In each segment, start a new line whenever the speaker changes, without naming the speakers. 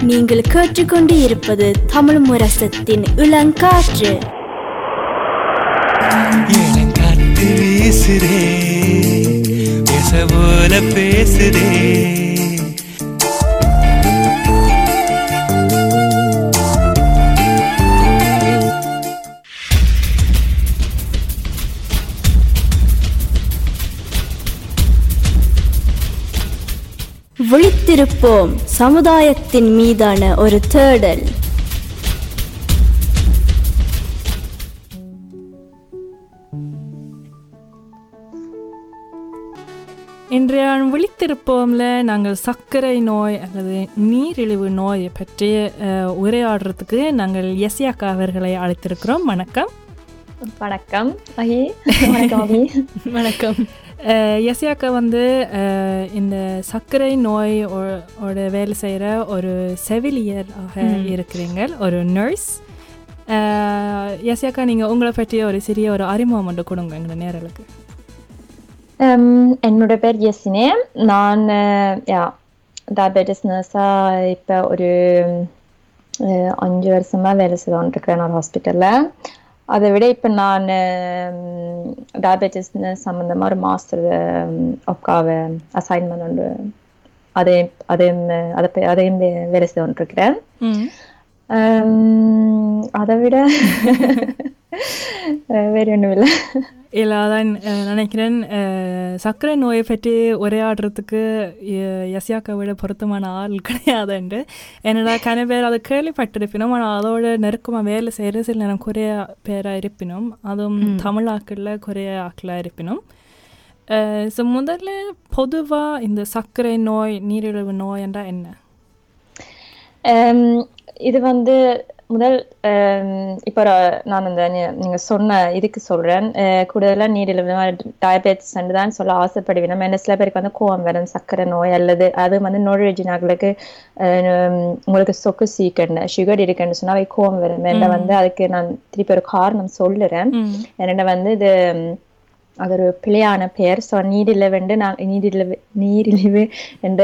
நீங்கள் கேட்டுக்கொண்டு இருப்பது தமிழ் முரசத்தின் இளங்காற்று.
இளங்காத்து வீசுதே பேச போல பேசுதே.
விழித்திருப்போம் சமுதாயத்தின் மீதான ஒரு தேடல்.
இன்றைய விழித்திருப்போம்ல நாங்கள் சர்க்கரை நோய் அல்லது நீரிழிவு நோயை பற்றி உரையாடுறதுக்கு நாங்கள் எஸ்யாக்கா அவர்களை அழைத்திருக்கிறோம். வணக்கம்.
வணக்கம். அஹி வணக்கம் அபி
வணக்கம். எஸ்யாக்கா வந்து இந்த சர்க்கரை நோய் ஓட வேலை செய்கிற ஒரு செவிலியராக இருக்கிறீங்க ஒரு நர்ஸ் எஸ்யாக்கா நீங்கள் உங்களை பற்றி ஒரு சிறிய ஒரு அறிமுகம் மட்டும் கொடுங்க எங்கள் நேரலுக்கு.
என்னோட பேர் யசினே. நான் யா டயபெட்டிஸ் நர்ஸா இப்போ ஒரு அஞ்சு வருஷமா வேலை செய்துட்டு இருக்கிறேன் ஒரு ஹாஸ்பிட்டலில் அதை விட இப்போ நான் டயபெட்டிஸ் சம்மந்தமாக ஒரு மாஸ்டர் ஒக்காவை அசைன்மெண்ட் ஒன்று அதையும் அதையும் அதை அதையும் வேலை
செய்ய
கொண்டிருக்கிறேன் அதை விட வேற ஒன்றும் இல்லை.
அஹ், நினைக்கிறேன் சர்க்கரை நோயை பற்றி உரையாடுறதுக்கு எஸ்யாக்கை விட பொருத்தமான ஆள் கிடையாதுண்டு. என்னடா கன பேர் அதை கேள்விப்பட்டிருப்பினும் ஆனால் அதோட நெருக்கமாக வேலை செய்கிற சில நேரம் குறைய பேராக இருப்பினும் அதுவும் தமிழ் ஆக்களில் குறைய ஆக்களாக இருப்பினும். ஸோ முதல்ல பொதுவாக இந்த சர்க்கரை நோய் நீரிழிவு நோய் என்றால் என்ன?
Um, இது வந்து முதல் இப்போ நான் அந்த நீ- நீங்க சொன்ன இதுக்கு சொல்றேன். அஹ் கூடுதலா நீரிழிவு டயபெட்டிஸ் தான் சொல்ல ஆசைப்படுவேன். என்ன சில பேருக்கு வந்து கோவம் வரும் சர்க்கரை நோய் அல்லது அது வந்து நோய்வழிஜினாக்களுக்கு உங்களுக்கு சொக்கு சீக்கண்டு சுகர் இருக்குன்னு சொன்னா கோவம் வரும். என்ன வந்து அதுக்கு நான் திருப்பி ஒரு காரணம் சொல்லுறேன்.
ம்.
என்னோட வந்து இது அது ஒரு பிழையான பெயர். ஸோ நீரிழிவு நான் நீரிழிவு நீரிழிவு என்ற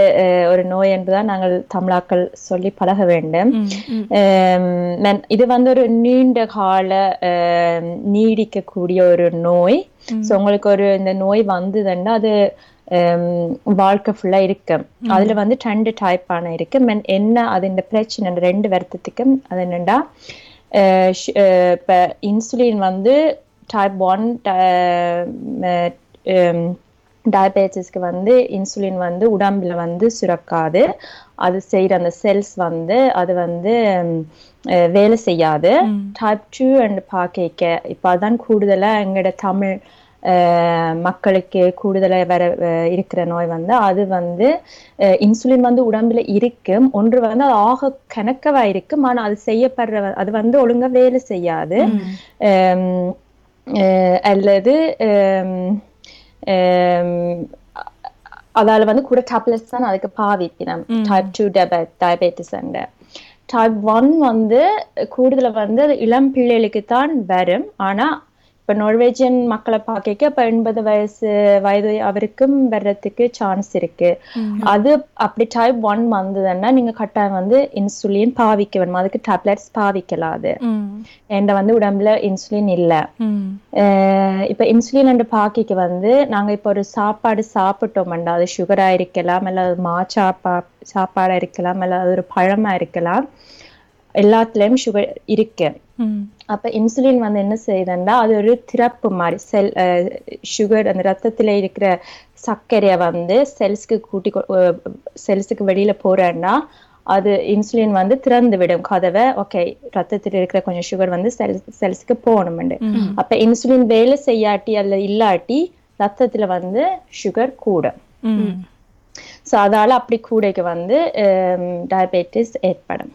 ஒரு நோய் என்றுதான் நாங்கள் தமிழாக்கள் சொல்லி பழக வேண்டும். இது வந்து ஒரு நீண்ட கால நீடிக்கக்கூடிய ஒரு நோய். ஸோ உங்களுக்கு ஒரு இந்த நோய் வந்ததுன்னா அது வாழ்க்கை ஃபுல்லா இருக்கும் அதுல வந்து ரெண்டு டைப்பான இருக்கு. Men என்ன அது இந்த பிரச்சனை ரெண்டு வருத்தத்துக்கும் அது அஹ், இப்ப இன்சுலின் வந்து டைப் ஒன் டயபெட்டிஸ்க்கு வந்து இன்சுலின் வந்து உடம்புல வந்து சுரக்காது. அது செய்யற அந்த செல்ஸ் வந்து அது வந்து வேலை செய்யாது. டைப் டூ அண்ட் பாக்கைக்க. இப்போ அதான் கூடுதலா எங்களோட தமிழ் மக்களுக்கு கூடுதலா வர இருக்கிற நோய் வந்து அது வந்து இன்சுலின் வந்து உடம்புல இருக்கும். ஒன்று வந்து அது ஆக கணக்கவா இருக்கும். ஆனா அது செய்யப்படுற அது வந்து ஒழுங்கா வேலை செய்யாது. அல்லது அதால வந்து கூட டேப்லெட்ஸ் தான் அதுக்கு பாவிப்பினம் type two diabetes type one வந்து கூடுதல வந்து இளம் பிள்ளைகளுக்கு தான் வரும் ஆனா இப்ப நார்வேஜியன் மக்களை பார்க்க இப்ப எண்பது வயசு வயது அவருக்கும் வர்றதுக்கு சான்ஸ் இருக்கு. அது அப்படி டைப் ஒன் வந்ததுன்னா நீங்க கட்டாயம் வந்து இன்சுலின் பாவிக்க வேணும். அதுக்கு டேப்லெட்ஸ் பாவிக்கலாம் அது. வந்து உடம்புல இன்சுலின் இல்ல. இப்ப இன்சுலின் அண்ட் பாக்கிக்கு வந்து நாங்க இப்ப ஒரு சாப்பாடு சாப்பிட்டோம்டா. அது சுகரா இருக்கலாம் இல்ல மா சாப்பா சாப்பாடா இருக்கலாம் இல்ல அது ஒரு பழமா இருக்கலாம். எல்லாத்துலயும் சுகர் இருக்கு. அப்ப இன்சுலின் வந்து என்ன செய்யுதுன்னா அது ஒரு திறப்பு மாதிரி செல் சுகர் அந்த ரத்தத்துல இருக்கிற சர்க்கரையை வந்து செல்ஸ்க்கு கூட்டி செல்ஸுக்கு வெளியில போறேன்னா அது இன்சுலின் வந்து திறந்து விடும் கதவை. ஓகே ரத்தத்தில் இருக்கிற கொஞ்சம் சுகர் வந்து செல் செல்ஸ்க்கு போகணும்னு அப்ப இன்சுலின் வேலை செய்யாட்டி அல்லது இல்லாட்டி ரத்தத்துல வந்து சுகர் கூடும்.
ம்
ஸோ அதால அப்படி கூடைக்கு வந்து டயபெட்டிஸ் ஏற்படும்.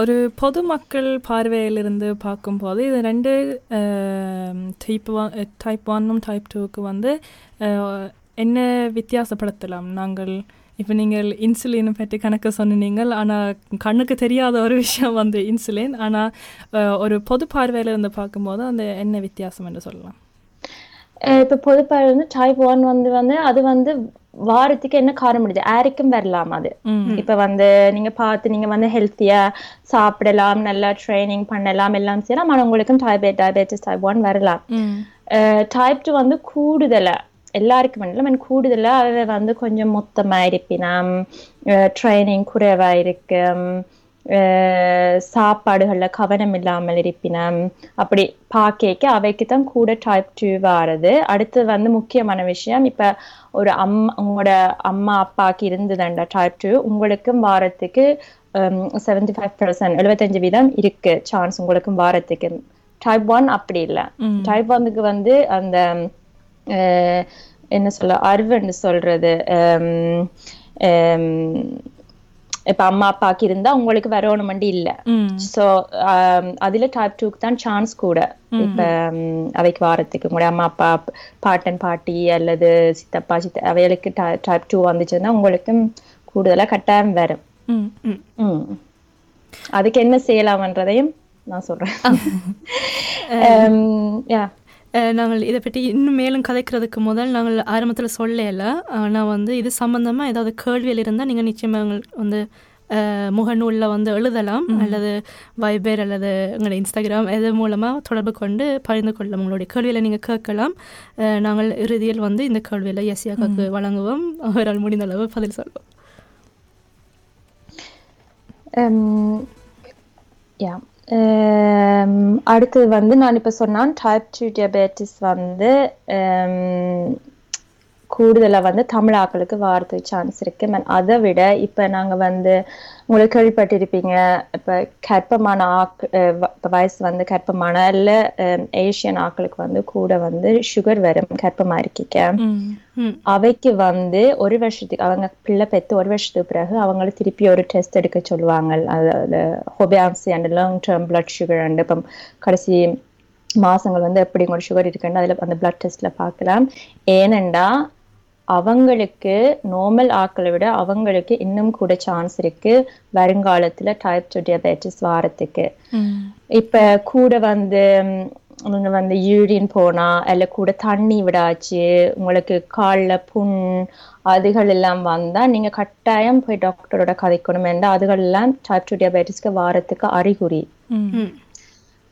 ஒரு பொதுமக்கள் பார்வையிலிருந்து பார்க்கும்போது இது ரெண்டு டைப் ஒன் டைப் ஒன்னும் டைப் டூக்கு வந்து என்ன வித்தியாசப்படுத்தலாம்? நாங்கள் இப்போ நீங்கள் இன்சுலினை பற்றி கணக்கு சொன்னீங்கள் ஆனால் கண்ணுக்கு தெரியாத ஒரு விஷயம் வந்து இன்சுலின் ஆனால் ஒரு பொது பார்வையிலிருந்து பார்க்கும்போது அந்த என்ன வித்தியாசம் என்று சொல்லலாம்?
இப்போ இப்ப வந்து டைப் ஒன் வந்து வந்து அது வந்து வாரத்துக்கு என்ன காரணம் முடியுது யாருக்கும் வரலாம் அது. இப்ப வந்து நீங்க பார்த்து நீங்க வந்து ஹெல்த்தியா சாப்பிடலாம் நல்லா ட்ரைனிங் பண்ணலாம் எல்லாம் செய்யலாம். ஆனா உங்களுக்கும் டைப் டயபெட்டிஸ் டைப் ஒன் வரலாம். டைப் டூ வந்து கூடுதலா எல்லாருக்கும் ஆனால் கூடுதலா அவ வந்து கொஞ்சம் மொத்தமா இருப்பினம். ட்ரைனிங் குறைவா இருக்கும். சாப்பாடுகள்ல கவனம் இல்லாமல் இருப்பினம். அப்படி பாக்கேக்க அவைக்கு தான் கூட டைப் டூ வாரது. அடுத்து வந்து முக்கியமான விஷயம் இப்ப ஒரு அம்மா உங்களோட அம்மா அப்பாக்கு இருந்ததுண்டா டைப் டூ உங்களுக்கும் வாரத்துக்கு செவன்டி ஃபைவ் பர்சன்ட் எழுபத்தஞ்சு வீதம் இருக்கு சான்ஸ் உங்களுக்கும் வாரத்துக்கு. டைப் ஒன் அப்படி இல்லை. டைப் ஒன்னுக்கு வந்து அந்த என்ன சொல்ல அறிவுன்னு சொல்றது இப்ப அம்மா அப்பாக்கு இருந்தா உங்களுக்கு வரணுமெண்டு இல்ல. சோ அதுல டைப் டூக்கு தான் சான்ஸ் கூட. இப்ப அவைக்கு வாரத்துக்கு உங்களுடைய அம்மா அப்பா பாட்டன் பாட்டி அல்லது சித்தப்பா சித்த அவைகளுக்கு டைப் டூ வந்துச்சுன்னா உங்களுக்கும் கூடுதலா கட்டாயம் வரும். அதுக்கு என்ன செய்யலாம்ன்றதையும் நான் சொல்றேன். Um,
நாங்கள் இதை பற்றி இன்னும் மேலும் கதைக்கிறதுக்கு முதல் நாங்கள் ஆரம்பத்தில் சொல்லல. ஆனால் வந்து இது சம்பந்தமாக ஏதாவது கேள்விகள் இருந்தால் நீங்கள் நிச்சயமாக வந்து முகநூலில் வந்து எழுதலாம். அல்லது வைபர் அல்லது எங்களுடைய இன்ஸ்டாகிராம் இது மூலமாக தொடர்பு கொண்டு பகிர்ந்து கொள்ளலாம். உங்களுடைய கேள்விகளை நீங்கள் கேட்கலாம். நாங்கள் இறுதியில் வந்து இந்த கேள்வியில் எஸ்யாக்காக்கு வழங்குவோம். அவரால் முடிந்த அளவு பதில் சொல்வோம்.
Um, அடுத்தது வந்து நான் இப்போ சொன்னான் டைப் டூ டயபெட்டிஸ் வந்து um, கூடுதலா வந்து தமிழ் ஆக்களுக்கு வாரத்துக்கு சான்ஸ் இருக்கு. அதை விட இப்ப நாங்க வந்து உங்களுக்கு கேள்விப்பட்டிருப்பீங்க. இப்ப கர்ப்பமான ஆக் இப்ப வயசு வந்து கர்ப்பமான இல்ல ஏசியன் ஆக்களுக்கு வந்து கூட வந்து சுகர் வரும் கர்ப்பமா இருக்கிக்க. அவைக்கு வந்து ஒரு வருஷத்துக்கு அவங்க பிள்ளை பெத்து ஒரு வருஷத்துக்கு பிறகு அவங்கள திருப்பி ஒரு டெஸ்ட் எடுக்க சொல்லுவாங்க. அதாவது ஹொபியான்சி and long term blood sugar and இப்போ கடைசி மாசங்கள் வந்து எப்படி உங்களோட சுகர் இருக்குன்னு அதுல அந்த பிளட் டெஸ்ட்ல பார்க்கலாம். ஏனெண்டா அவங்களுக்கு நார்மல் ஆக்களை விட அவங்களுக்கு இன்னும் கூட சான்ஸ் இருக்கு வருங்காலத்துல டைப் டூ diabetes வாரத்துக்கு. இப்ப கூட வந்து நீங்க வந்து யூரின் போனா இல்ல கூட தண்ணி விடாச்சு உங்களுக்கு கால்ல புண் அதுகள் எல்லாம் வந்தா நீங்க கட்டாயம் போய் டாக்டரோட கதைக்கணும் ஏன்டா அதுகள் எல்லாம் டைப் டூ diabetesக்கு வாரத்துக்கு அறிகுறி.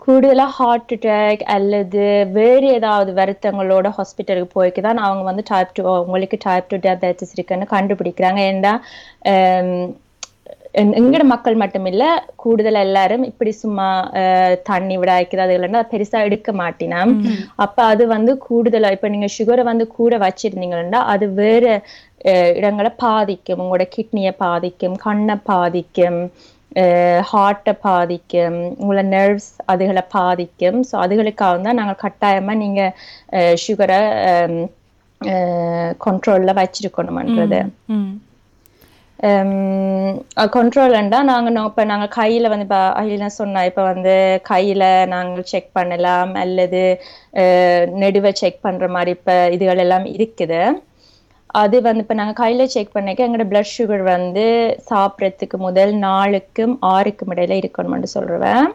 கூடுதலா ஹார்ட் அட்டாக் அல்லது வேறு ஏதாவது வருத்தங்களோட ஹாஸ்பிட்டலுக்கு போய்க்கு தான் அவங்க வந்து டைப் டூ உங்களுக்கு டைப் டூ diabetes இருக்குன்னு கண்டுபிடிக்கிறாங்க. எங்- எங்கட மக்கள் மட்டும் இல்ல கூடுதல் எல்லாரும் இப்படி சும்மா தண்ணி விட வைக்கிறது இல்லைன்னா பெருசா எடுக்க மாட்டினோம். அப்ப அது வந்து கூடுதலா இப்ப நீங்க சுகரை வந்து கூட வச்சிருந்தீங்கன்னா அது வேற இடங்களை பாதிக்கும். உங்களோட கிட்னியை பாதிக்கும் கண்ணை பாதிக்கும். ஹார்ட்டை பாதிக்கும் உங்களை நர்வ்ஸ் அதுகளை பாதிக்கும். ஸோ அதுகளுக்காக தான் நாங்கள் கட்டாயமா நீங்க சுகரை கண்ட்ரோல்ல வச்சிருக்கணும்ன்றது.
ம்
கண்ட்ரோல்ண்டா நாங்க நோ- இப்ப நாங்க கையில வந்து இப்ப அகிலா சொன்னா இப்ப வந்து கையில நாங்க செக் பண்ணலாம் அல்லது நெடுவை செக் பண்ற மாதிரி இப்ப இதுகள் எல்லாம் இருக்குது. அது வந்து இப்ப நாங்க கையில செக் பண்ணிக்க எங்களோட பிளட் சுகர் வந்து சாப்பிடறதுக்கு முதல் நாலுக்கும் ஆறுக்கும் இடையில இருக்கணும்னு சொல்றேன்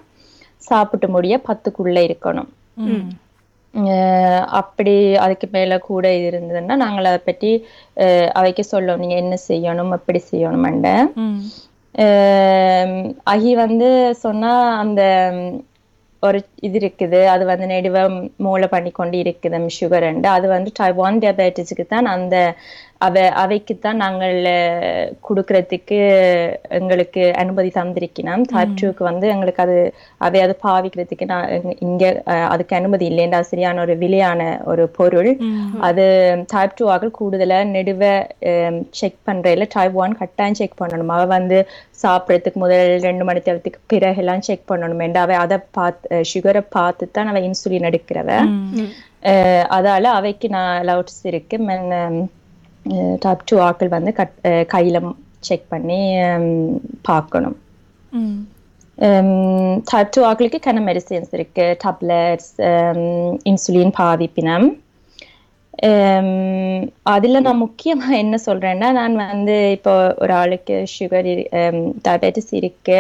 சாப்பிட்டு முடிய பத்துக்குள்ள இருக்கணும். அப்படி அதுக்கு மேல கூட இது இருந்ததுன்னா நாங்கள் அதை பற்றி அவைக்கு சொல்லுவோம் நீங்க என்ன செய்யணும் எப்படி செய்யணும்ண்டு அஹி வந்து சொன்னா அந்த ஒரு இது இருக்குது. அது வந்து நெடுவ மூளை பண்ணி கொண்டு இருக்குது சுகர் அது வந்து டைப் ஒன் டயபெட்டிஸுக்கு தான் அந்த அவ அவைக்கு தான் நாங்கள் கொடுக்கறதுக்கு எங்களுக்கு அனுமதி தந்திருக்கணும் டைப் டூக்கு வந்து எங்களுக்கு அது அவை அது பாவிக்கிறதுக்கு நான் இங்க- அதுக்கு அனுமதி இல்லைண்டா சரியான ஒரு விலையான ஒரு பொருள். அது டைப் டூ ஆக கூடுதலா நெடுவ செக் பண்றதுல டைப் ஒன் கட்டாயம் செக் பண்ணணும். அவ வந்து சாப்பிடறதுக்கு முதல் ரெண்டு மணி நேரத்துக்கு பிறகு எல்லாம் செக் பண்ணணும் அவ அதை பார்த்து சுகரை பார்த்து தான் அவ இன்சுலின் எடுக்கிறவ. அதால அவைக்கு நான் அலவுட்ஸ் இருக்கு. டைப் டூ ஆக்கள் வந்து கட் கையில செக் பண்ணி பார்க்கணும். டைப் டூ ஆக்களுக்கு கன மெடிசின்ஸ் இருக்கு டப்லெட்ஸ் இன்சுலின் பாதிப்பினம். அதுல நான் முக்கியமா என்ன சொல்றேன்னா நான் வந்து இப்போ ஒரு ஆளுக்கு சுகர் டயபெட்டிஸ் இருக்கு.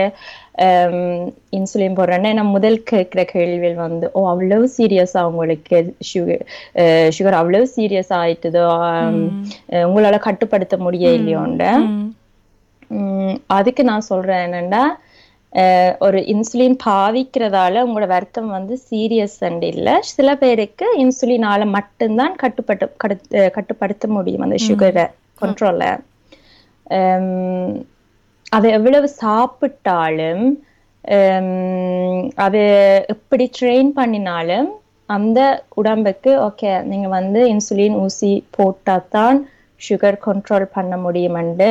இன்சுலின் போடுறேன்னா நான் முதல் கேட்கிற கேள்விகள் வந்து ஓ அவ்வளவு சீரியஸா உங்களுக்கு சுகர் சுகர் அவ்வளவு சீரியஸ் ஆயிட்டுதோ? உங்களால கட்டுப்படுத்த முடியலையோண்ட
ம்.
உம் அதுக்கு நான் சொல்றேன் என்னன்னா ஒரு இன்சுலின் பாவிக்கிறதால உங்களோட வருத்தம் வந்து சீரியஸ் இல்ல. சில பேருக்கு இன்சுலினால மட்டும்தான் கட்டுப்பட்டு கட்டுப்படுத்த முடியும் அந்த சுகரை கண்ட்ரோல அதை எவ்வளவு சாப்பிட்டாலும் அது எப்படி ட்ரெயின் பண்ணினாலும் அந்த உடம்புக்கு ஓகே நீங்க வந்து இன்சுலின் ஊசி போட்டாதான் சுகர் கண்ட்ரோல் பண்ண முடியுமென்று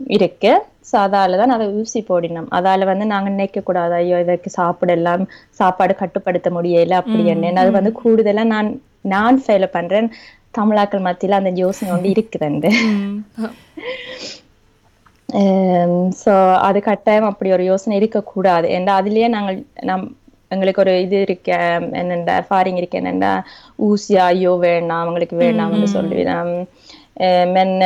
இருக்கு. ஸோ அதால தான் அதை ஊசி போடினோம். அதால வந்து நாங்க நினைக்க கூடாது ஐயோ இதற்கு சாப்பிடலாம் சாப்பாடு கட்டுப்படுத்த முடியல அப்படி என்ன அது வந்து கூடுதலா நான் நான் ஃபெயில பண்றேன். தமிழாக்கள் மத்தியில அந்த யோசனை வந்து இருக்குதுண்டு ஸோ அது கட்டாயம் அப்படி ஒரு யோசனை இருக்கக்கூடாது. ஏன்னா அதுலயே நாங்கள் நம் எங்களுக்கு ஒரு இது இருக்க என்னென்ன ஃபாரிங் இருக்கு என்னென்ன ஊசியா ஐயோ வேண்டாம் அவங்களுக்கு வேண்டாம்னு சொல்லுவேன். மென்ன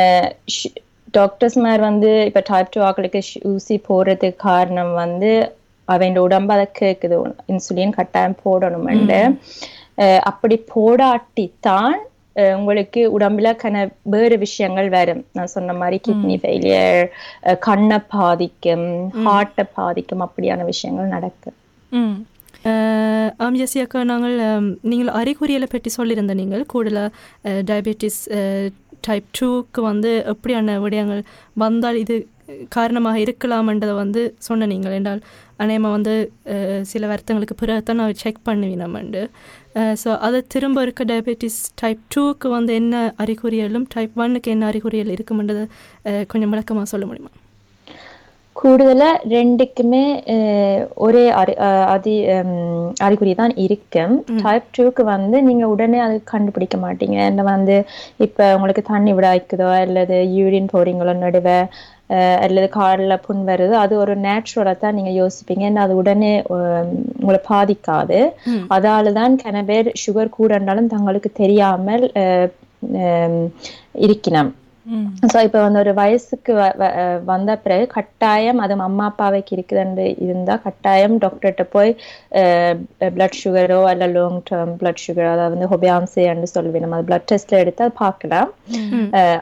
டாக்டர்ஸ் மாதிரி வந்து இப்ப டைப் டூ ஆக்களுக்கு ஊசி போடுறதுக்கு காரணம் வந்து அவன் உடம்பு அதை கேக்குது இன்சுலின் கட்டாயம் போடணும்னு அஹ் அப்படி போடாட்டித்தான் உங்களுக்கு உடம்புல கன வேறு விஷயங்கள் வரும். நான் சொன்ன மாதிரி கிட்னி ஃபெயிலியர் கண்ணை பாதிக்கும் ஹார்ட்டை பாதிக்கும் அப்படியான விஷயங்கள் நடக்கும்
ஆம் ஜெசி அக்கா நாங்கள் நீங்கள் அறிகுறிகளை பற்றி சொல்லியிருந்த நீங்கள் கூடுதலாக டயபெட்டிஸ் டைப் டூக்கு வந்து எப்படியான விடயங்கள் வந்தால் இது காரணமாக இருக்கலாம்ன்றதை வந்து சொன்ன நீங்கள். என்றால் அநேகமாக வந்து சில வருத்தங்களுக்கு பிறகு தான் நான் செக் பண்ணுவினோம்ண்டு ஸோ அதை திரும்ப இருக்க டயபெட்டிஸ் டைப் டூக்கு வந்து என்ன அறிகுறிகளும் டைப் ஒன்னுக்கு என்ன அறிகுறிகள் இருக்குமென்றதை கொஞ்சம் விளக்கமாக சொல்ல முடியுமா?
கூடுதலா ரெண்டுக்குமே ஒரே அறி அஹ், அதி அறிகுறி தான் இருக்கும். டைப் டூக்கு வந்து நீங்க உடனே அது கண்டுபிடிக்க மாட்டீங்க. என்ன வந்து இப்ப உங்களுக்கு தண்ணி விடாய்க்குதோ அல்லது யூரின் போறீங்களோ நடுவே அஹ், அல்லது காலில் புண் வருது அது ஒரு நேச்சுரலா தான் நீங்க யோசிப்பீங்க. ஏன்னா அது உடனே உங்களை பாதிக்காது. அதால தான் கன பேர் சுகர் கூடனாலும் தங்களுக்கு தெரியாமல் அஹ், ஹம், இருக்கணும். ஸோ இப்போ வந்து ஒரு வயசுக்கு வந்த பிறகு கட்டாயம் அது அம்மா அப்பாவைக்கு இருக்குதுன்னு இருந்தா கட்டாயம் டாக்டர்கிட்ட போய் பிளட் சுகரோ அல்ல லாங் டேர்ம் பிளட் சுகர் அதாவது வந்து ஹொபியான்சேன்னு சொல்லுவேன். நம்ம அது பிளட் டெஸ்ட்ல எடுத்து அது பார்க்கலாம்.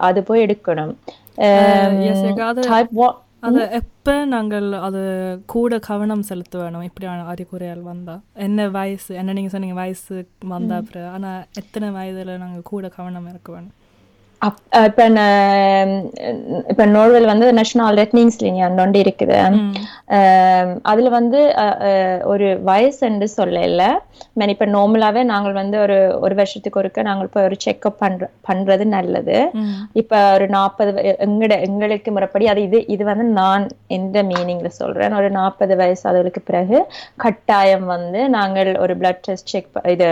அது போய் எடுக்கணும்.
அது- அது எப்போ நாங்கள் அது கூட கவனம் செலுத்த வேணும் இப்படியான அறிகுறிகள் வந்தா. என்ன வயசு என்ன நீங்க சொன்னீங்க வயசு வந்தா அப்புறம் ஆனா எத்தனை வயதுல நாங்க கூட கவனம் இருக்க வேணும்
இப்ப இப்ப நோர்வெல் வந்து நேஷனல் ரெட்னிங்ஸ் லினியான் ஒன்று இருக்குது. அதுல வந்து ஒரு வயசுன்னு சொல்லல. மேன் இப்ப நார்மலாவே நாங்கள் வந்து ஒரு ஒரு வருஷத்துக்கு ஒருக்க நாங்கள் போய் ஒரு செக்அப் பண்ற பண்றது நல்லது. இப்ப ஒரு நாற்பது எங்கட எங்களுக்கு முறைப்படி அது இது இது வந்து நான் எந்த மீனிங்ல சொல்றேன். ஒரு நாற்பது வயசு அதுகளுக்கு பிறகு கட்டாயம் வந்து நாங்கள் ஒரு பிளட் டெஸ்ட் செக் இது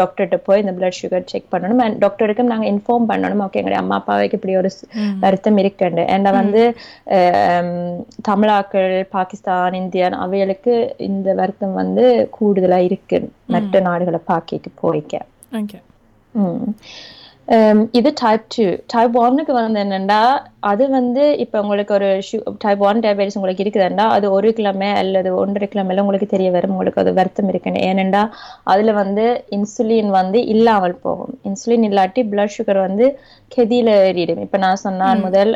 டாக்டர்கிட்ட போய் இந்த பிளட் சுகர் செக் பண்ணணும். அண்ட் டாக்டருக்கும் நாங்க இன்ஃபார்ம் பண்ணணும்? ஓகே எங்களுடைய அம்மா அப்பாவுக்கு இப்படி ஒரு வருத்தம் இருக்குண்டு. ஏன்னா வந்து தமிழாக்கள் பாகிஸ்தான் இந்தியன் அவைகளுக்கு இந்த வருத்தம் வந்து கூடுதலா இருக்கு மற்ற நாடுகளை பாக்கிக்கு போய்க்க.
ஓகே.
ம். Um, இது டைப் டூ டைப் ஒன்னுக்கு வந்து என்னன்னா அது வந்து இப்போ உங்களுக்கு ஒரு டைப் ஒன் டயபெட்டிஸ் உங்களுக்கு இருக்குதுன்னா அது ஒரு கிழமை அல்லது ஒன்றரை கிழமையில உங்களுக்கு தெரிய வரும். உங்களுக்கு அது வருத்தம் இருக்குன்னு. ஏனெண்டா அதுல வந்து இன்சுலின் வந்து இல்லாமல் போகும். இன்சுலின் இல்லாட்டி பிளட் சுகர் வந்து கெதியில ஏறிடும். இப்போ நான் சொன்னான் முதல்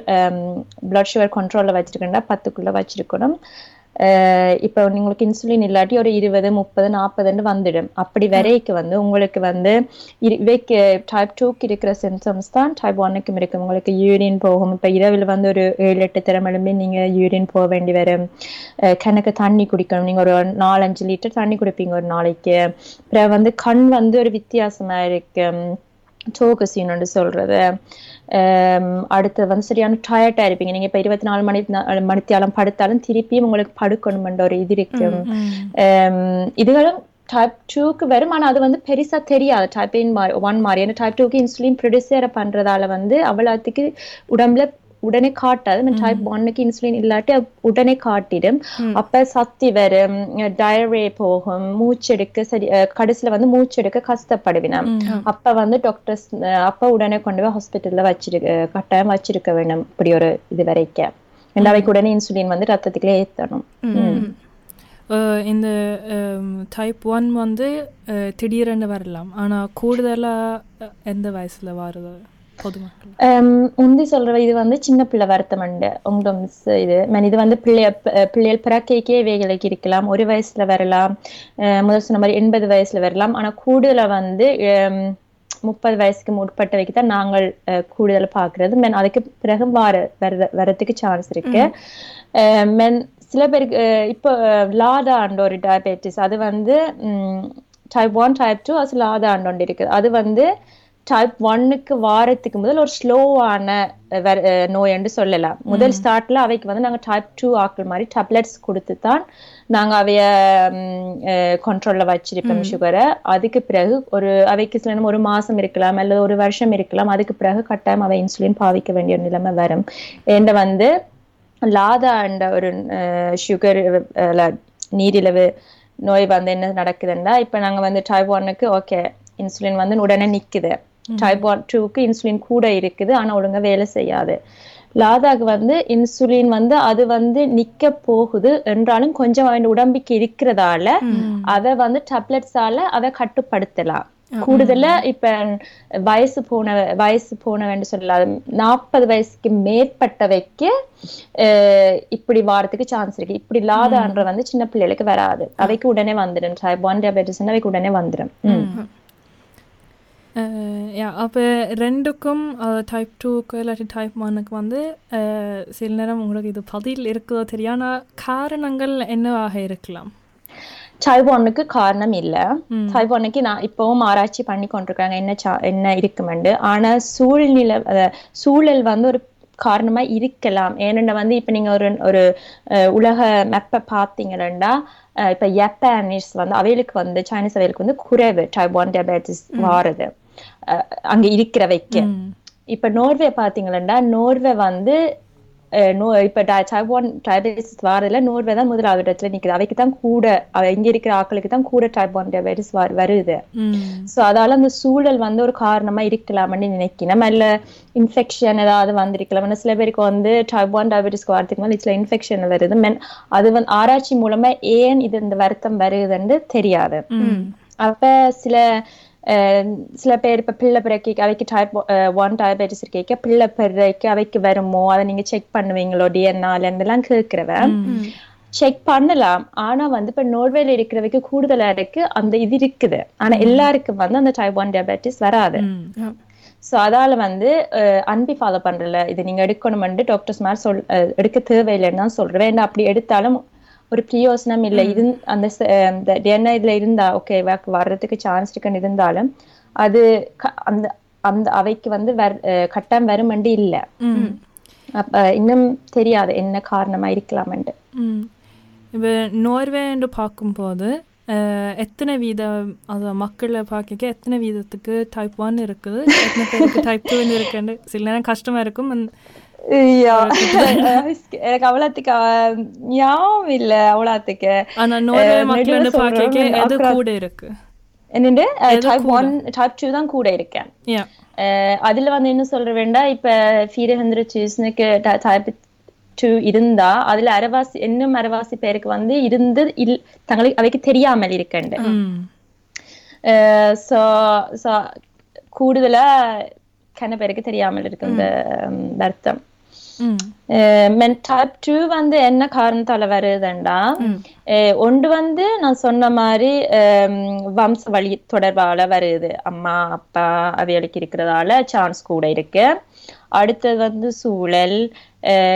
பிளட் சுகர் கண்ட்ரோல்ல வச்சிருக்கேன்னா பத்துக்குள்ள வச்சிருக்கணும். இப்போ உங்களுக்கு இன்சுலின் இல்லாட்டி ஒரு இருபது முப்பது நாற்பதுன்னு வந்துடும் அப்படி வரைக்கு வந்து உங்களுக்கு வந்து இவைக்கு டைப் டூக்கு இருக்கிற சிம்டம்ஸ் தான் டைப் ஒன்னுக்கும் இருக்கும் உங்களுக்கு யூரின் போகும் இப்போ இரவில் வந்து ஒரு ஏழு எட்டு திறம் எழும்பி நீங்க யூரின் போக வேண்டி வரும் கணக்கு தண்ணி குடிக்கணும் நீங்க ஒரு நாலஞ்சு லிட்டர் தண்ணி குடிப்பீங்க ஒரு நாளைக்கு அப்புறம் வந்து கண் வந்து ஒரு வித்தியாசமா இருக்கு டோகசின்னு சொல்றது. அடுத்து வந்து சரியான டயர்டா இருப்பீங்க. நீங்க இப்ப இருபத்தி நாலு மணி மணித்தியாலம் படுத்தாலும் திருப்பியும் உங்களுக்கு படுக்கணும்ன்ற ஒரு இது இருக்கு. ஆம், இதுகளும் டைப் டூக்கு வரும். ஆனா அது வந்து பெருசா தெரியாது. டைப் ஒன் மாதிரி ஏன்னா டைப் டூக்கு இன்சுலின் ப்ரொடியூசர் பண்றதால வந்து அவ்வளோத்துக்கு உடம்புல உடனே காட்டாது. டைப் ஒன்னுக்கு இன்சுலின் இல்லாட்டி உடனே காட்டிடும். அப்ப சத்தி வரும் டயரே போகும் மூச்செடுக்க சரி கடைசியில வந்து மூச்செடுக்க கஷ்டப்படுவினம் அப்ப வந்து டாக்டர்ஸ் அப்ப உடனே கொண்டு போய் ஹாஸ்பிட்டல்ல வச்சிருக்க கட்டாயம் வச்சிருக்க வேணும். இப்படி ஒரு இது வரைக்கும். ரெண்டாவைக்கு உடனே இன்சுலின் வந்து ரத்தத்துக்குள்ளே ஏத்தணும்.
இந்த டைப் ஒன் வந்து திடீரென்று வரலாம். ஆனால் கூடுதலாக எந்த வயசில் வருது?
உந்தி சொல்ற இது வந்து சின்ன பிள்ளை வருத்தம் உண்டு உங்கடம்ஸ் இது. Man இது வந்து பிள்ளைய பிள்ளைகள் பிறக்கைக்கே வேலைக்கு இருக்கலாம். ஒரு வயசுல வரலாம். முதல் சொன்ன மாதிரி எண்பது வயசுல வரலாம். ஆனா கூடுதலா வந்து முப்பது வயசுக்கு முற்பட்டவைக்கு தான் நாங்கள் கூடுதலா பாக்குறது மென் அதுக்கு பிறகு வார வர வரதுக்கு சான்ஸ் இருக்கு. மென் சில பேருக்கு இப்போ லாடா அண்ட் ஒரு டயபெட்டிஸ் அது வந்து டைப் ஒன் டைப் டூ அது லாடா அண்ட் ஒன்று இருக்குது. அது வந்து டைப் ஒன்னுக்கு வாரத்துக்கு முதல் ஒரு ஸ்லோவான நோய் என்று சொல்லலாம். முதல் ஸ்டார்ட்ல அவைக்கு வந்து நாங்க டைப் டூ ஆக்கள் மாதிரி டேப்லெட்ஸ் கொடுத்து தான் நாங்க அவைய கண்ட்ரோல்ல வச்சிருப்போம் சுகரை அதுக்கு பிறகு ஒரு அவைக்கு சில ஒரு மாசம் இருக்கலாம் அல்லது ஒரு வருஷம் இருக்கலாம். அதுக்கு பிறகு கட்டாயம் அவை இன்சுலின் பாவிக்க வேண்டிய நிலைமை வரும். ஏண்ட வந்து லாதா என்ற ஒரு சுகர் நீரிழிவு நோய் வந்து என்ன நடக்குதுன்னா இப்ப நாங்க வந்து டைப் ஒன்னுக்கு ஓகே இன்சுலின் வந்து உடனே நிக்குது. டைப் ஒன் டூக்கு இன்சுலின் கூட இருக்குது ஆனா ஒழுங்கா வேலை செய்யாது. லாதாக்கு வந்து இன்சுலின் வந்து அது வந்து நிக்க போகுது என்றாலும் கொஞ்சம் அவன் உடம்புக்கு இருக்கிறதால அத வந்து டேப்லெட்ஸால அத கட்டுப்படுத்தலாம். கூடுதலா இப்ப வயசு போன வயசு போனவன்னு சொல்லலாம் நாற்பது வயசுக்கு மேற்பட்டவைக்கு இப்படி வாரத்துக்கு சான்ஸ் இருக்கு. இப்படி லாதான்ற வந்து சின்ன பிள்ளைகளுக்கு வராது. அவைக்கு உடனே வந்துடும். டைப் ஒன் டயபெட்டிஸ் அவைக்கு உடனே வந்துடும். ம்.
யா அப்போ ரெண்டுக்கும் டைப் டூக்கு இல்லாட்டி டைப் ஒன்னுக்கு வந்து சில நேரம் உங்களுக்கு இது பதில் இருக்குதோ தெரியும் ஆனால் காரணங்கள் என்னவாக இருக்கலாம்?
டைப் ஒன்னுக்கு காரணம் இல்ல. டைப் ஒன்னுக்கு நான் இப்பவும் ஆராய்ச்சி பண்ணி கொண்டிருக்காங்க. என்ன சா- என்ன இருக்குமெண்டு. ஆனா சூழ்நிலை சூழல் வந்து ஒரு காரணமா இருக்கலாம். ஏனென்ன வந்து இப்ப நீங்க ஒரு ஒரு உலக மெப்ப பாத்தீங்கன்னா அஹ், இப்ப ஜப்பானீஸ் வந்து அவைகளுக்கு வந்து சைனீஸ் அவைகளுக்கு வந்து குறைவு. டைப் ஒன் டயபெட்டிஸ் வாருது. அங்க இருக்கிறவைக்கு. இப்ப நோர்வே பாத்தீங்கன்னா நோர்வே வந்து நோ இப்ப டைப் ஒன் டயபெட்டிஸ் வாரதுல நோர்வே தான் முதலாவது இடத்துல நிக்குது. அவைக்கு தான் கூட இங்க இருக்கிற ஆட்களுக்கு தான் கூட டைப் ஒன் டயபெட்டிஸ் வருது. சோ அதால அந்த சூழல் வந்து ஒரு காரணமா இருக்கலாம்னு நினைக்கிறேன். இல்ல இன்ஃபெக்ஷன் ஏதாவது வந்திருக்கலாம். சில பேருக்கு வந்து டைப் ஒன் டயபெட்டிஸ்க்கு வரதுக்கு வந்து சில இன்ஃபெக்ஷன் வருது. மென் அது வந்து ஆராய்ச்சி மூலமா ஏன் இது இந்த வருத்தம் வருதுன்னு தெரியாது. அப்ப சில சில பேர் இப்ப பிள்ளை பிறக்க அவைக்கு டைப் ஒன் டயபெட்டிஸ் இருக்க பிள்ளை பிறக்க அவைக்கு வருமோ அதை நீங்க செக் பண்ணுவீங்களோ டிஎன்ஆல இருந்தெல்லாம் கேட்கிறவன் செக் பண்ணலாம் ஆனா வந்து இப்ப நோர்வேல இருக்கிறவைக்கு கூடுதலா இருக்கு அந்த இது இருக்குது ஆனா எல்லாருக்கும் வந்து அந்த டைப் ஒன் டயபெட்டிஸ் வராது சோ அதால வந்து அன்பி ஃபாலோ பண்றல இது நீங்க எடுக்கணும்னு டாக்டர்ஸ் மாதிரி சொல் எடுக்க தேவையில்லைன்னு தான் சொல்றேன் ஏன்னா அப்படி எடுத்தாலும் ஒரு பிரயோசனம் இல்லை இது அந்த என்ன இதுல இருந்தா ஓகே வர்றதுக்கு சான்ஸ் இருக்குன்னு இருந்தாலும் அது அந்த அந்த அவைக்கு வந்து கட்டாயம் வருமண்டு இல்ல அப்ப இன்னும் தெரியாது என்ன காரணமா இருக்கலாம்ட்டு
ம் இப்போ நோர்வே என்று பார்க்கும்போது எத்தனை வீதம் அது மக்களை பார்க்க எத்தனை வீதத்துக்கு டைப் ஒன் இருக்குது எத்தனை பேருக்கு டைப் டூன்னு இருக்குன்னு சில நேரம் கஷ்டமா இருக்கும்
ஐயா, எனக்கு அவ்வளோத்துக்கு ஞாபகம் இல்ல அவ்வளோத்துக்கு
ஆனா நோர்வே
அஹ்,
மக்கள்
நடுவுல
பார்க்க
சொல்றேன்,
எது
அக்கா-
கூட இருக்கு
என்னண்டு டைப்
கூட?
ஒன் டைப் டூ தான் கூட இருக்கேன் அதுல வந்து என்ன சொல்ற வேண்டாம் இப்ப ஃபீர் ஹண்ட்ரட் சீஸ்னுக்கு டைப் டூ இருந்தா அதுல அரைவாசி இன்னும் அரைவாசி பேருக்கு வந்து இருந்து இல் தங்களுக்கு அவைக்கு தெரியாமல் இருக்கண்டு சோ சோ கூடுதலா கன பேருக்கு தெரியாமல் இருக்கு இந்த வருத்தம்
ம்
டைப் டூ வந்து என்ன காரணத்தால வருதுண்டா ஒன்று வந்து நான் சொன்ன மாதிரி வம்ச வழி தொடர்பால வருது அம்மா அப்பா அவைகளுக்கு இருக்கிறதால சான்ஸ் கூட இருக்கு அடுத்தது வந்து சூழல்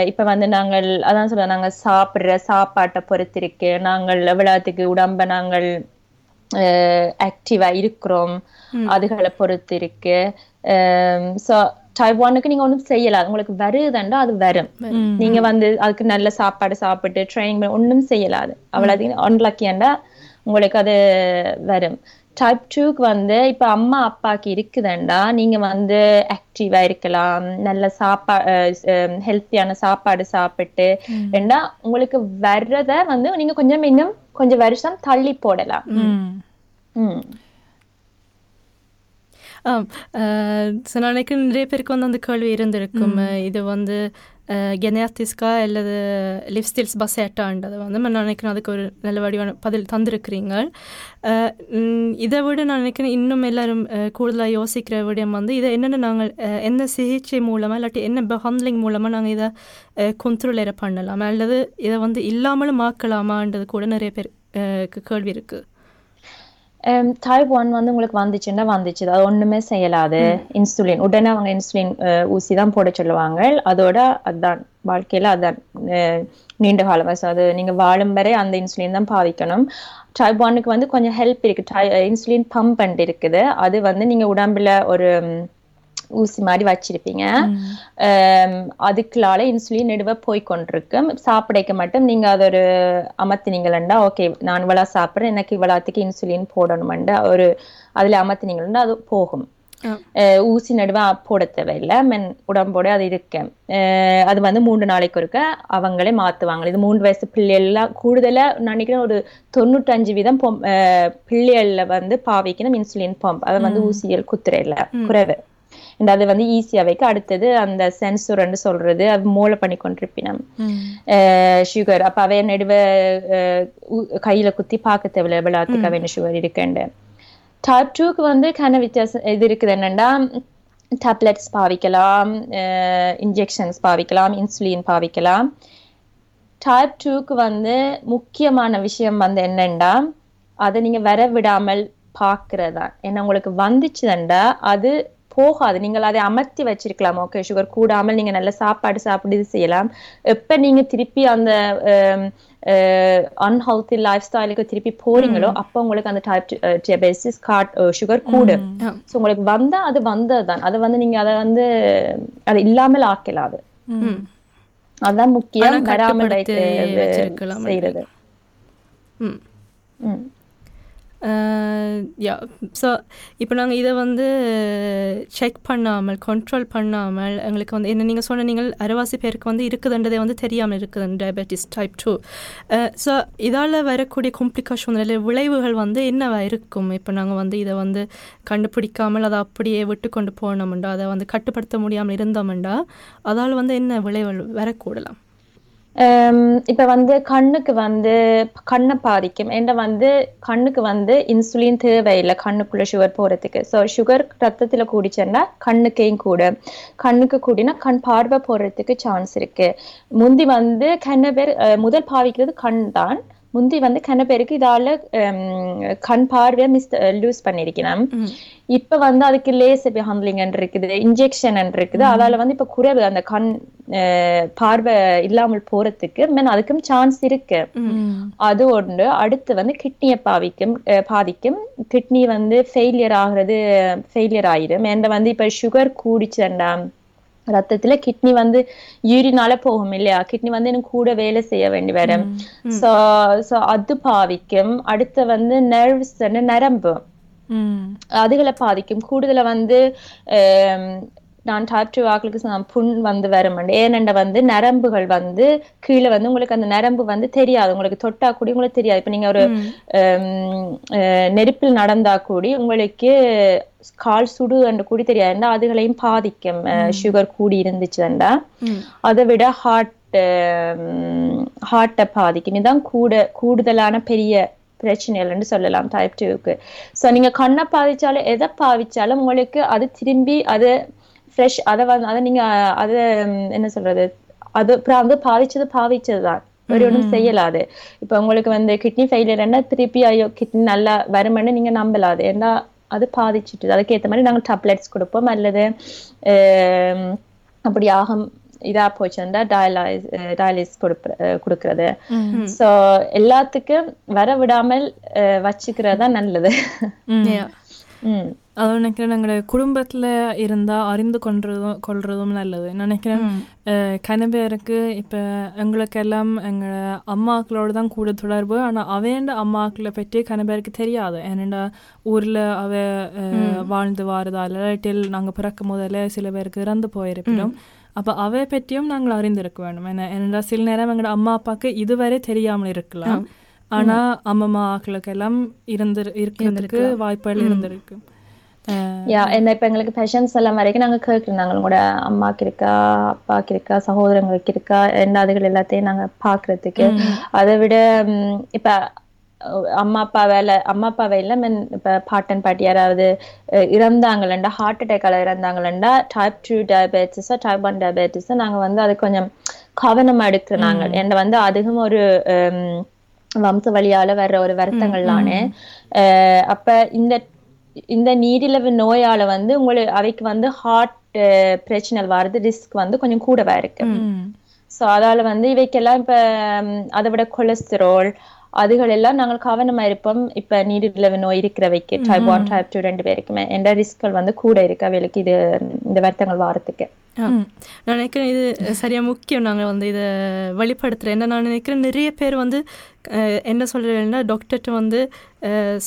இப்ப வந்து நாங்கள் அதான் சொல்ல நாங்க சாப்பிடுற சாப்பாட்டை பொறுத்து இருக்கு நாங்கள் எவ்வளவுத்துக்கு உடம்ப நாங்கள் ஆக்டிவா இருக்கிறோம் அதுகளை பொறுத்து இருக்கு ஸோ டைப் ஒன்னுக்கு நீங்க ஒண்ணும் செய்யலாம் உங்களுக்கு வருதுண்டா அது வரும். நீங்க வந்து அதுக்கு நல்ல சாப்பாடு சாப்பிட்டு ட்ரைனிங் பண்ணி ஒண்ணும் செய்யலாது அவ்வளவு அன்லக்கியாண்டா உங்களுக்கு அது வரும். டைப் டூக்கு வந்து இப்ப அம்மா அப்பாக்கு இருக்குதுண்டா நீங்க வந்து ஆக்டிவா இருக்கலாம். நல்ல சாப்பா ஹெல்த்தியான சாப்பாடு சாப்பிட்டு ஏண்டா உங்களுக்கு வர்றத வந்து நீங்க கொஞ்சம் இன்னும் கொஞ்சம் வருஷம் தள்ளி போடலாம்.
ம்.
நான் நினைக்கிறேன் நிறைய பேருக்கு வந்து அந்த கேள்வி இருந்திருக்கும் இது வந்து கெனேத்திஸ்கா அல்லது லிஃப் ஸ்டைல்ஸ் பஸ்ஸேட்டான்றது வந்து நான் நினைக்கிறேன் அதுக்கு ஒரு நல்ல வடிவான பதில் தந்திருக்கிறீங்க இதை விட நான் நினைக்கிறேன் இன்னும் எல்லாரும் கூடுதலாக யோசிக்கிற விடயம் வந்து இதை என்னென்ன நாங்கள் என்ன சிகிச்சை மூலமாக இல்லாட்டி என்ன ஹேண்ட்லிங் மூலமாக நாங்கள் இதை கொண்ட்ரோல் பண்ணலாம் அல்லது இதை வந்து இல்லாமலும் ஆக்கலாமான்றது கூட நிறைய பேர் கேள்வி இருக்குது
டைப் ஒன் வந்து உங்களுக்கு வந்துச்சுன்னா வந்துச்சு அது ஒண்ணுமே செய்யலாது. இன்சுலின் உடனே அவங்க இன்சுலின் ஊசி தான் போட சொல்லுவாங்க அதோட அதான் வாழ்க்கையில அஹ், நீண்ட காலம் அது நீங்க வாழும் வரை அந்த இன்சுலின் தான் பாவிக்கணும். டைப் ஒன்னுக்கு வந்து கொஞ்சம் ஹெல்ப் இருக்கு. இன்சுலின் பம்ப் பண்ணி இருக்குது. அது வந்து நீங்க உடம்புல ஒரு ஊசி மாதிரி வச்சிருப்பீங்க. அதுக்குள்ளால இன்சுலின் நெடுவ போய் கொண்டிருக்கும். சாப்பிடைக்க மட்டும் நீங்க அது ஒரு அமர்த்தினீங்களா ஓகே நான் இவ்வளோ சாப்பிட்றேன் எனக்கு இவ்வளோத்துக்கு இன்சுலின் போடணுமெண்டா ஒரு அதுல அமர்த்தினீங்களா அது போகும். ஊசி நடுவா போட தேவையில்லை. மென் உடம்போட அது இருக்கு. அது வந்து மூன்று நாளைக்கு ஒருக்க அவங்களே மாத்துவாங்க. இது மூன்று வயசு பிள்ளைகள்லாம் கூடுதலா நான் நினைக்கிறேன் ஒரு தொண்ணூற்றஞ்சு வீதம் பொம்- பிள்ளைகள்ல வந்து பாவிக்கணும் இன்சுலின் பம்ப். அதை வந்து ஊசிகள் குத்துறையில குறைவு. And அது வந்து ஈஸியா வைக்க அடுத்தது அந்த சென்சூர்ன்னு சொல்றது அது மூளை பண்ணி கொண்டிருப்பினம் சுகர் அப்ப அவைய நடுவ கையில குத்தி பார்க்க தேவையில்ல. விளையாட்டுக்கு அவைய சுகர் இருக்குண்டு டைப் டூக்கு வந்து கன வித்தியாசம் இது இருக்குது என்னன்னா டேப்லெட்ஸ் பாவிக்கலாம் இன்ஜெக்ஷன்ஸ் பாவிக்கலாம் இன்சுலின் பாவிக்கலாம். டைப் டூக்கு வந்து முக்கியமான விஷயம் வந்து என்னன்னா அதை நீங்க வர விடாமல் பார்க்கறதா. ஏன்னா உங்களுக்கு வந்துச்சுதண்டா அது போகாது. நீங்கள் அதை அமர்த்தி வச்சிருக்கலாம் ஓகே சுகர் கூடாமல் நீங்க நல்ல சாப்பாடு சாப்பிட்டு இது செய்யலாம். எப்ப நீங்க திருப்பி அந்த அன்ஹெல்தி லைஃப் ஸ்டைலுக்கு திருப்பி போறீங்களோ அப்போ உங்களுக்கு அந்த டைப் டயபெட்டிஸ் காட். சுகர் கூடும் ஸோ உங்களுக்கு வந்தா அது வந்ததுதான். அதை வந்து நீங்க அதை வந்து அது இல்லாமல் ஆக்கலாம் அது.
ம்.
அதான் முக்கியம். வராமல்
வச்சிருக்கலாம்.
செய்யறது.
ம்.
ம்.
யா ஸோ இப்போ நாங்கள் இதை வந்து செக் பண்ணாமல் கண்ட்ரோல் பண்ணாமல் எங்களுக்கு வந்து என்ன நீங்கள் சொன்ன நீங்கள் அரைவாசி பேருக்கு வந்து இருக்குதுன்றதே வந்து தெரியாமல் இருக்குது. டயபெட்டிஸ் டைப் டூ ஸோ இதால் வரக்கூடிய காம்ப்ளிகேஷன் இல்லை விளைவுகள் வந்து என்னவா இருக்கும்? இப்போ நாங்கள் வந்து இதை வந்து கண்டுபிடிக்காமல் அதை அப்படியே விட்டு கொண்டு போனோம்டா அதை வந்து கட்டுப்படுத்த முடியாமல் இருந்தோம்டா அதால் வந்து என்ன விளைவுகள் வரக்கூடலாம்?
இப்ப வந்து கண்ணுக்கு வந்து கண்ணை பாதிக்கும். என்ன வந்து கண்ணுக்கு வந்து இன்சுலின் தேவையில்லை. கண்ணுக்குள்ள சுகர் போறதுக்கு. ஸோ சுகர் ரத்தத்துல கூடிச்சேன்னா கண்ணுக்கையும் கூட கண்ணுக்கு கூடினா கண் பார்வை போறதுக்கு சான்ஸ் இருக்கு. முந்தி வந்து கண்ண பேர் முதல் பாவிக்கிறது கண் தான் முந்தி வந்து கண்ண பேருக்கு இதால கண் பார்வையை மிஸ் லூஸ் பண்ணிருக்கணும் இப்ப வந்து அதுக்கு லேசர் ஹேண்ட்லிங் இருக்குது இன்ஜெக்ஷன் இருக்குது. அதால வந்து இப்ப குறைவு அந்த கண் பார்வை இல்லாமல் போறதுக்கு மீன் அதுக்கும் சான்ஸ் இருக்கு. அது ஒன்று அடுத்து வந்து கிட்னியை பாவிக்கும் பாதிக்கும். கிட்னி வந்து ஃபெயிலியர் ஆகுறது ஃபெயிலியர் ஆயிடும் என்ற வந்து இப்ப சுகர் கூடிச்சண்டா ரத்தத்துல கிட்னி வந்து யூரினால போகும் இல்லையா? கிட்னி வந்து இன்னும் கூட வேலை செய்ய வேண்டி வரும். சோ சோ அது பாவிக்கும். அடுத்து வந்து நர்வ்ஸ் நரம்பு. அதுகளை பாதிக்கும். கூடுதலா வந்து நான் டைப் டூ ஆக்களுக்கு புண் வந்து வருமண்டு ஏனெண்ட வந்து நரம்புகள் வந்து கீழே வந்து உங்களுக்கு அந்த நரம்பு வந்து தெரியாது. உங்களுக்கு தொட்டா கூடி உங்களுக்கு தெரியாது. இப்ப நீங்க ஒரு நெருப்பில் நடந்தா கூடி உங்களுக்கு கால் சுடு என்று கூடி தெரியாது. அதுகளையும் பாதிக்கும். சுகர் கூடி இருந்துச்சுண்டா அதை விட ஹார்ட் ஹார்ட்டை பாதிக்கும். இதுதான் கூட கூடுதலான பெரிய பிரச்சனைகள்னு சொல்லலாம் டைப் டூக்கு ஸோ நீங்க கண்ணை பாதிச்சாலும் எதை பாவிச்சாலும் உங்களுக்கு அது திரும்பி அது ஃப்ரெஷ் அதை வந்து அதை நீங்க அதை என்ன சொல்றது? அது அப்புறம் வந்து பாவிச்சது பாவிச்சது தான் வேற ஒன்றும் செய்யலாது இப்போ உங்களுக்கு வந்து கிட்னி ஃபெயிலியர்னா திருப்பி ஐயோ கிட்னி நல்லா வருமென்னு நீங்க நம்பலாது. ஏன்னா அது பாதிச்சுட்டு அதுக்கேற்ற மாதிரி நாங்கள் டேப்லெட்ஸ் கொடுப்போம். அல்லது அப்படி ஆகும் இதா போச்சுன்னா டயலைஸ் டயலிஸ் கொடுக்கறது. ஸோ எல்லாத்துக்கும் வர விடாமல் வச்சுக்கிறது தான் நல்லது.
Yeah.
ம்
அது நினைக்கிறேன் எங்களுடைய குடும்பத்தில் இருந்தால் அறிந்து கொள்றதும் கொள்றதும் நல்லது. நினைக்கிறேன் கன பேருக்கு இப்போ எங்களுக்கெல்லாம் எங்களை அம்மாக்களோட தான் கூட தொடர்பு. ஆனால் அவையண்ட அம்மாக்களை பற்றி கன பேருக்கு தெரியாது. ஏனெண்டா ஊரில் அவ வாழ்ந்து வாரதால இல்லாட்டில் நாங்கள் பிறக்கும் முதல்ல சில பேருக்கு இறந்து போயிருப்பிடும் அப்போ அவை பற்றியும் நாங்கள் அறிந்திருக்க வேண்டும். ஏன்னா ஏனெண்டா சில நேரம் எங்களோட அம்மா அப்பாவுக்கு இதுவரை தெரியாமல் இருக்கலாம். ஆனால் அம்மம்மாக்களுக்கெல்லாம் இருந்து இருக்கிறதுக்கு வாய்ப்புகள் இருந்திருக்கு.
யா என்ன இப்ப எங்களுக்கு பெஷன்ஸ் எல்லாம் வரைக்கும் நாங்க கேட்கிறோம் நாங்கள் கூட அம்மாக்கு இருக்கா அப்பாக்கு இருக்கா சகோதரங்களுக்கு இருக்கா என்ன அதுகள் எல்லாத்தையும் நாங்க பாக்குறதுக்கு அதை விட இப்ப அம்மா அப்பா வேலை அம்மா அப்பா வேலை மென் இப்ப பாட்டன் பாட்டி யாராவது அஹ், இறந்தாங்களா ஹார்ட் அட்டாக்கால இறந்தாங்களா type two diabetes type one diabetes நாங்க வந்து அது கொஞ்சம் கவனமா எடுக்கிறோம் நாங்கள் என்ன வந்து அதுவும் ஒரு வம்ச வழியால வர்ற ஒரு வருத்தங்கள்லானே. அப்ப இந்த இந்த நீரிழிவு நோயால வந்து உங்களுக்கு அவைக்கு வந்து ஹார்ட் பிரச்சனை வர்றது ரிஸ்க் வந்து கொஞ்சம் கூடவா இருக்கு. சோ அதால வந்து இவைக்கெல்லாம் இப்ப அதை விட கொலஸ்ட்ரால் அதுகள் எல்லாம் நாங்கள் கவனமா இருப்போம் இப்ப நீரிழிவு நோய் இருக்கிறவைக்கு டைப் ஒன் டைப் டூ ரெண்டு பேருக்குமே எந்த ரிஸ்க்கள் வந்து கூட இருக்கு அவைகளுக்கு இது இந்த வருத்தங்கள் வாரத்துக்கு.
நான் நினைக்கிறேன் இது சரியா முக்கியம். நாங்கள் வந்து இதை வெளிப்படுத்துகிறேன் என்ன நான் நினைக்கிறேன் நிறைய பேர் வந்து என்ன சொல்கிறேன்னா டாக்டர்கிட்ட வந்து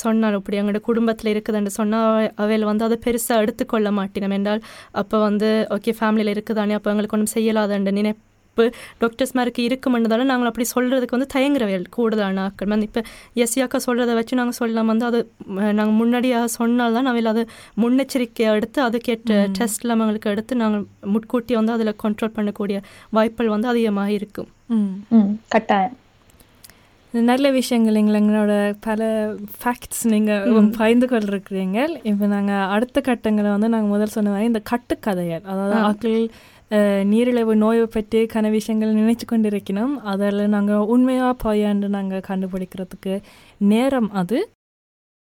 சொன்னார் அப்படி எங்களோட குடும்பத்தில் இருக்குதுன்னு சொன்னால் அவையில் வந்து அதை பெருசாக எடுத்துக்கொள்ள மாட்டினோம் என்றால் அப்போ வந்து ஓகே ஃபேமிலியில் இருக்குதானே அப்போ எங்களுக்கு ஒன்றும் செய்யலாதன்ற நினைப்பு டாக்டர்ஸ் மாதிரிக்கு இருக்குமென்றதால நாங்கள் அப்படி சொல்கிறதுக்கு வந்து தயங்குறவைகள் கூடுதலான ஆட்கள். வந்து இப்போ எஸ்யாக்கா சொல்கிறத வச்சு நாங்கள் சொல்லலாம். வந்து அது நாங்கள் முன்னாடியாக சொன்னால்தான் அவையில் அது முன்னெச்சரிக்கையை எடுத்து அதுக்கேற்ற டெஸ்ட்லாம் எங்களுக்கு எடுத்து நாங்கள் முட்கூட்டி வந்து அதில் கண்ட்ரோல் பண்ணக்கூடிய வாய்ப்புகள் வந்து அதிகமாக இருக்கும்.
ம்.
ம் கட்டாயம்.
நல்ல விஷயங்கள் எங்களை எங்களோட பல ஃபேக்ட்ஸ் நீங்கள் பகிர்ந்து கொண்டிருக்கிறீங்க இப்போ நாங்கள் அடுத்த கட்டங்களை வந்து நாங்கள் முதல் சொன்ன மாதிரி இந்த கட்டுக்கதைகள் அதாவது ஆக்கள் நீரிழிவு நோயை பற்றி கன விஷயங்கள் நினைச்சு கொண்டிருக்கணும். அதில் நாங்கள் உண்மையாக போயாண்டு நாங்கள் கண்டுபிடிக்கிறதுக்கு நேரம் அது.